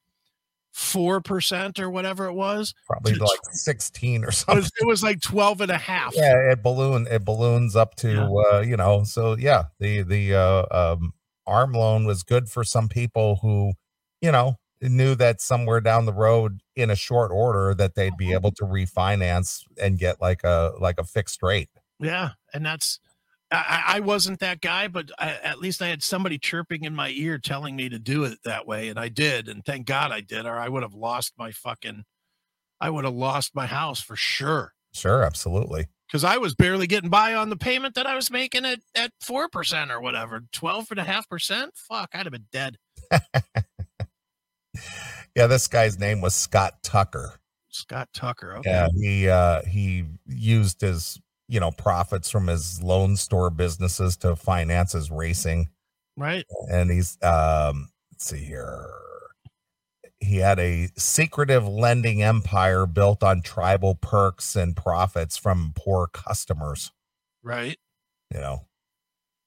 4% or whatever it was Probably To- like sixteen or it something. was, it was like 12 and a half yeah it balloon it balloons up to Yeah. uh you know so yeah the the uh um arm loan was good for some people who you know knew that somewhere down the road in a short order that they'd be able to refinance and get like a like a fixed rate Yeah, and that's I, I wasn't that guy, but I, at least I had somebody chirping in my ear telling me to do it that way, and I did, and thank God I did, or I would have lost my fucking, I would have lost my house for sure, sure absolutely because I was barely getting by on the payment that I was making at at four percent or whatever, twelve and a half percent. Fuck, I'd have been dead. (laughs) yeah this guy's name was scott tucker Scott Tucker. Okay. yeah he uh he used his you know profits from his loan store businesses to finance his racing Right. and he's um let's see here he had a secretive lending empire built on tribal perks and profits from poor customers Right. you know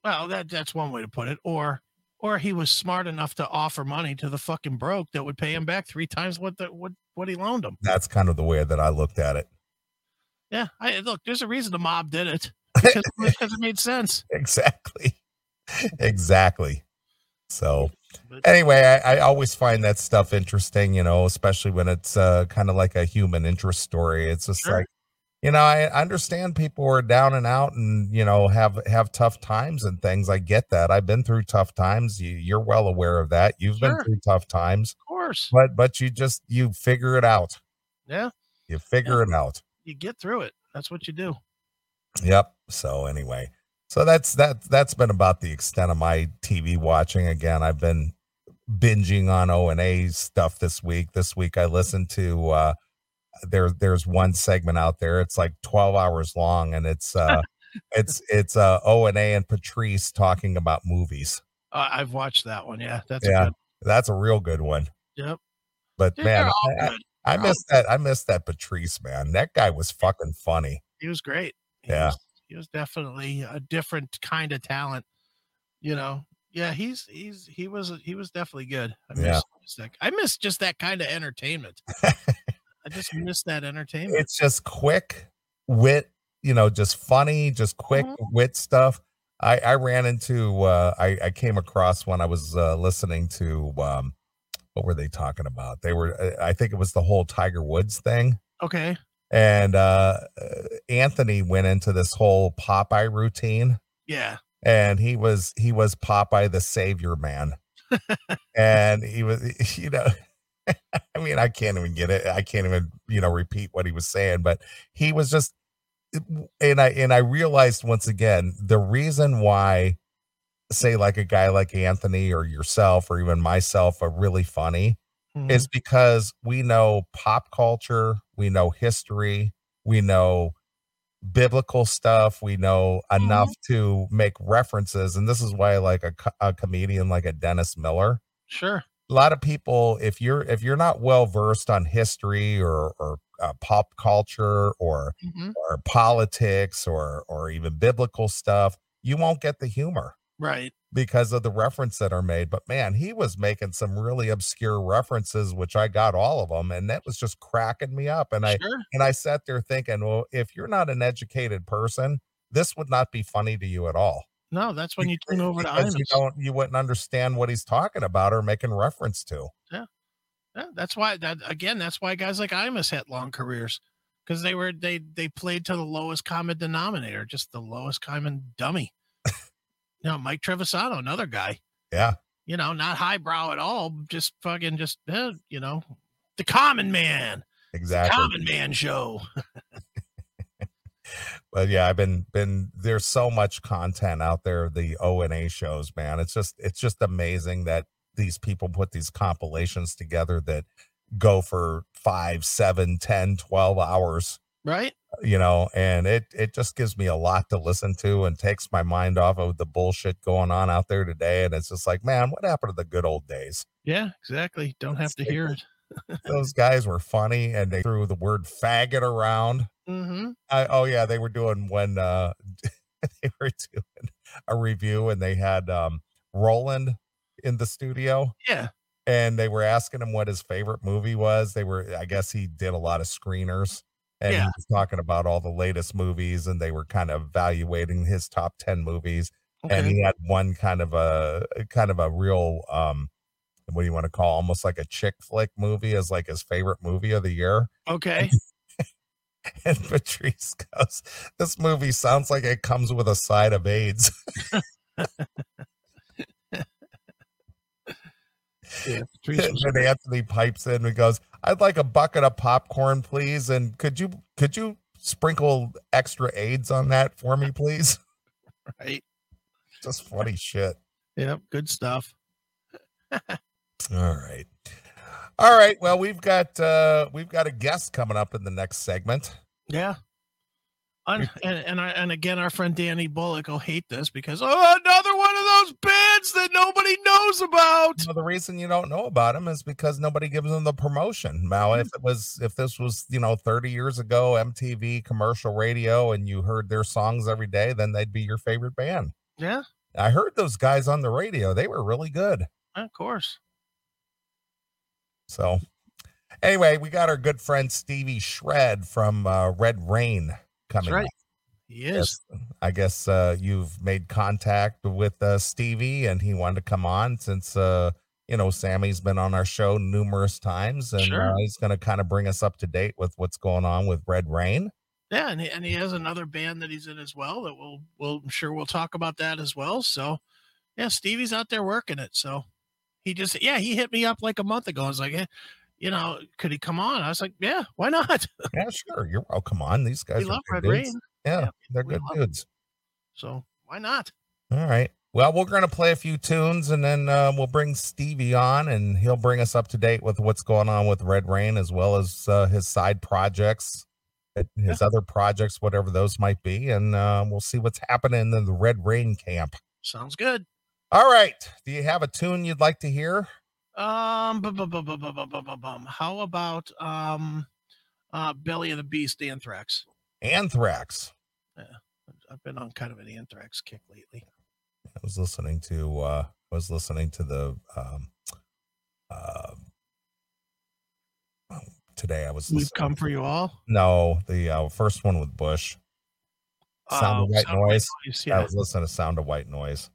Well, that that's one way to put it. Or or he was smart enough to offer money to the fucking broke that would pay him back three times what the what what he loaned him. that's kind of the way that i looked at it Yeah, I look. There's a reason the mob did it (laughs) because, because it made sense. exactly. (laughs) Exactly. So But, anyway I, I always find that stuff interesting you know especially when it's uh kind of like a human interest story. It's just Sure. like you know i understand people are down and out and you know have have tough times and things. I get that. I've been through tough times. You, you're well aware of that. You've been through tough times. Of course, but but you just you figure it out. Yeah, you figure it out you get through it. That's what you do. Yep. So anyway, so that's that that's been about the extent of my TV watching. Again, I've been binging on O and A stuff this week. This week I listened to uh there there's one segment out there. It's like 12 hours long, and it's uh (laughs) it's it's uh O and A and Patrice talking about movies. Uh, I've watched that one. Yeah, that's Yeah. good. That's a real good one. Yep. But They're man, all I, good. I missed that. I missed that Patrice man. That guy was fucking funny. He was great. He Yeah. was, he was definitely a different kind of talent. You know. Yeah, he's he's he was he was definitely good. I miss, Yeah. that. I miss just that kind of entertainment. (laughs) I just miss that entertainment. It's just quick wit, you know, just funny, just quick Mhm. wit stuff. I, I ran into uh I, I came across when I was uh listening to um what were they talking about? They were uh, I think it was the whole Tiger Woods thing. okay. And uh uh, Anthony went into this whole Popeye routine Yeah. and he was he was Popeye the savior man. (laughs) and he was (laughs) you know (laughs) I mean I can't even get it. I can't even, you know, repeat what he was saying, but he was just and I and I realized once again the reason why say like a guy like Anthony or yourself or even myself are really funny Mhm. is because we know pop culture, we know history, we know biblical stuff, we know enough to make references. And this is why like a, a comedian like a Dennis Miller. sure. A lot of people, if you're if you're not well versed on history or or uh, pop culture or Mhm. or politics or or even biblical stuff, you won't get the humor Right. because of the reference that are made. But man, he was making some really obscure references, which I got all of them, and that was just cracking me up. And I and I sat there thinking, well, if you're not an educated person, this would not be funny to you at all. No, that's when you (laughs) turn over to you don't you wouldn't understand what he's talking about or making reference to. Yeah. Yeah, that's why that again, that's why guys like Imus had long careers. Because they were they they played to the lowest common denominator, just the lowest common dummy. You know, Mike Trevisano, another guy. Yeah. You know, not highbrow at all, just fucking just eh, you know, the common man. Exactly. Common man show. (laughs) but yeah, I've been been there's so much content out there, the O and A shows, man. It's just it's just amazing that these people put these compilations together that go for five, seven, ten, twelve hours, Right? you know, and it it just gives me a lot to listen to and takes my mind off of the bullshit going on out there today. And it's just like, man, what happened to the good old days? Yeah, exactly. Don't have to hear it. (laughs) Those guys were funny and they threw the word faggot around. Mm-hmm. I, oh yeah, they were doing when uh (laughs) they were doing a review and they had um Roland in the studio Yeah. and they were asking him what his favorite movie was. They were I guess he did a lot of screeners and he was talking about all the latest movies and they were kind of evaluating his top 10 movies and he had one kind of a kind of a real um what do you want to call almost like a chick flick movie as like his favorite movie of the year. Okay. (laughs) And Patrice goes, This movie sounds like it comes with a side of AIDS. (laughs) Yeah, (laughs) and then Anthony pipes in and goes, I'd like a bucket of popcorn, please. And could you could you sprinkle extra AIDS on that for me, please? (laughs) right. Just funny shit. Yep. Good stuff. (laughs) All right. All right. Well, we've got uh we've got a guest coming up in the next segment. Yeah. (laughs) And and, I, and again, our friend Danny Bullock will hate this because oh, another one of those bands that nobody knows about. Well, the reason you don't know about them is because nobody gives them the promotion. Now, if it was, if this was, you know, 30 years ago, MTV commercial radio, and you heard their songs every day, then they'd be your favorite band. Yeah, I heard those guys on the radio; they were really good. of course. So, anyway, we got our good friend Stevie Shred from uh, Red Rain coming. right. up. Yes. I guess uh, you've made contact with uh, Stevie, and he wanted to come on since uh, you know Sammy's been on our show numerous times, and Sure. uh, he's going to kind of bring us up to date with what's going on with Red Rain. Yeah, and he, and he has another band that he's in as well that we'll we'll I'm sure we'll talk about that as well. So, yeah, Stevie's out there working it. So, he just yeah he hit me up like a month ago. I was like, eh, you know, could he come on? I was like, yeah, why not? (laughs) Yeah, sure. You're welcome on. These guys we are love Red. Rain, Yeah, Yeah, they're good dudes. so why not? All right. Well, we're going to play a few tunes and then uh, we'll bring Stevie on and he'll bring us up to date with what's going on with Red Rain as well as uh, his side projects, uh, his yeah. other projects, whatever those might be. And uh, we'll see what's happening in the Red Rain camp. Sounds good. All right. Do you have a tune you'd like to hear? Um, how about um, uh, Belly of the Beast, Anthrax? Anthrax. Yeah, I've been on kind of an Anthrax kick lately. I was listening to uh I was listening to the um uh today I was We've come for you all. No, the uh, first one with Bush. Sound oh, of White Sound Noise. noise yeah. I was listening to Sound of White Noise.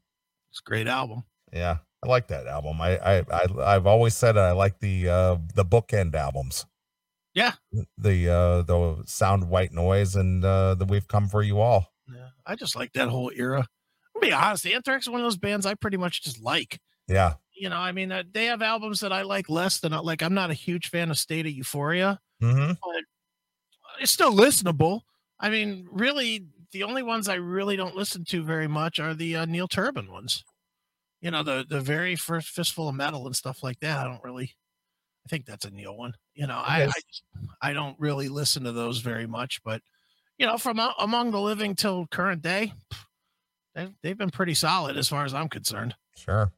It's a great album. Yeah, I like that album. I I, I I've always said I like the uh the bookend albums. Yeah. The uh the Sound White Noise and uh the We've Come for You All. Yeah, I just like that whole era. I'll be honest, Anthrax is one of those bands I pretty much just like. Yeah. You know, I mean, uh, they have albums that I like less than like. I'm not a huge fan of State of Euphoria, mm-hmm. but it's still listenable. I mean, really, the only ones I really don't listen to very much are the uh, Neil Turbin ones. You know, the the very first fistful of metal and stuff like that. I don't really. I think that's a Neil one. You know, I, I, I don't really listen to those very much, but you know, from uh, among the living till current day, they've, they've been pretty solid as far as I'm concerned. Sure.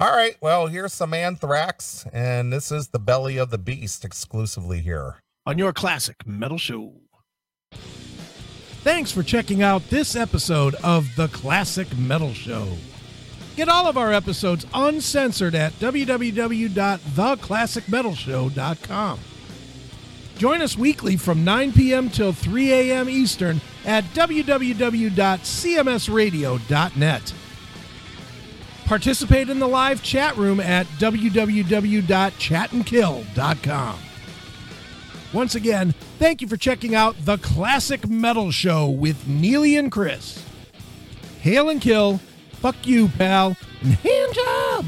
All right. Well, here's some anthrax, and this is the belly of the beast exclusively here on your classic metal show. Thanks for checking out this episode of The Classic Metal Show. Get all of our episodes uncensored at www.theclassicmetalshow.com. Join us weekly from 9 p.m. till 3 a.m. Eastern at www.cmsradio.net. Participate in the live chat room at www.chatandkill.com. Once again, thank you for checking out The Classic Metal Show with Neeley and Chris. Hail and kill, Fuck you, pal. And hand job.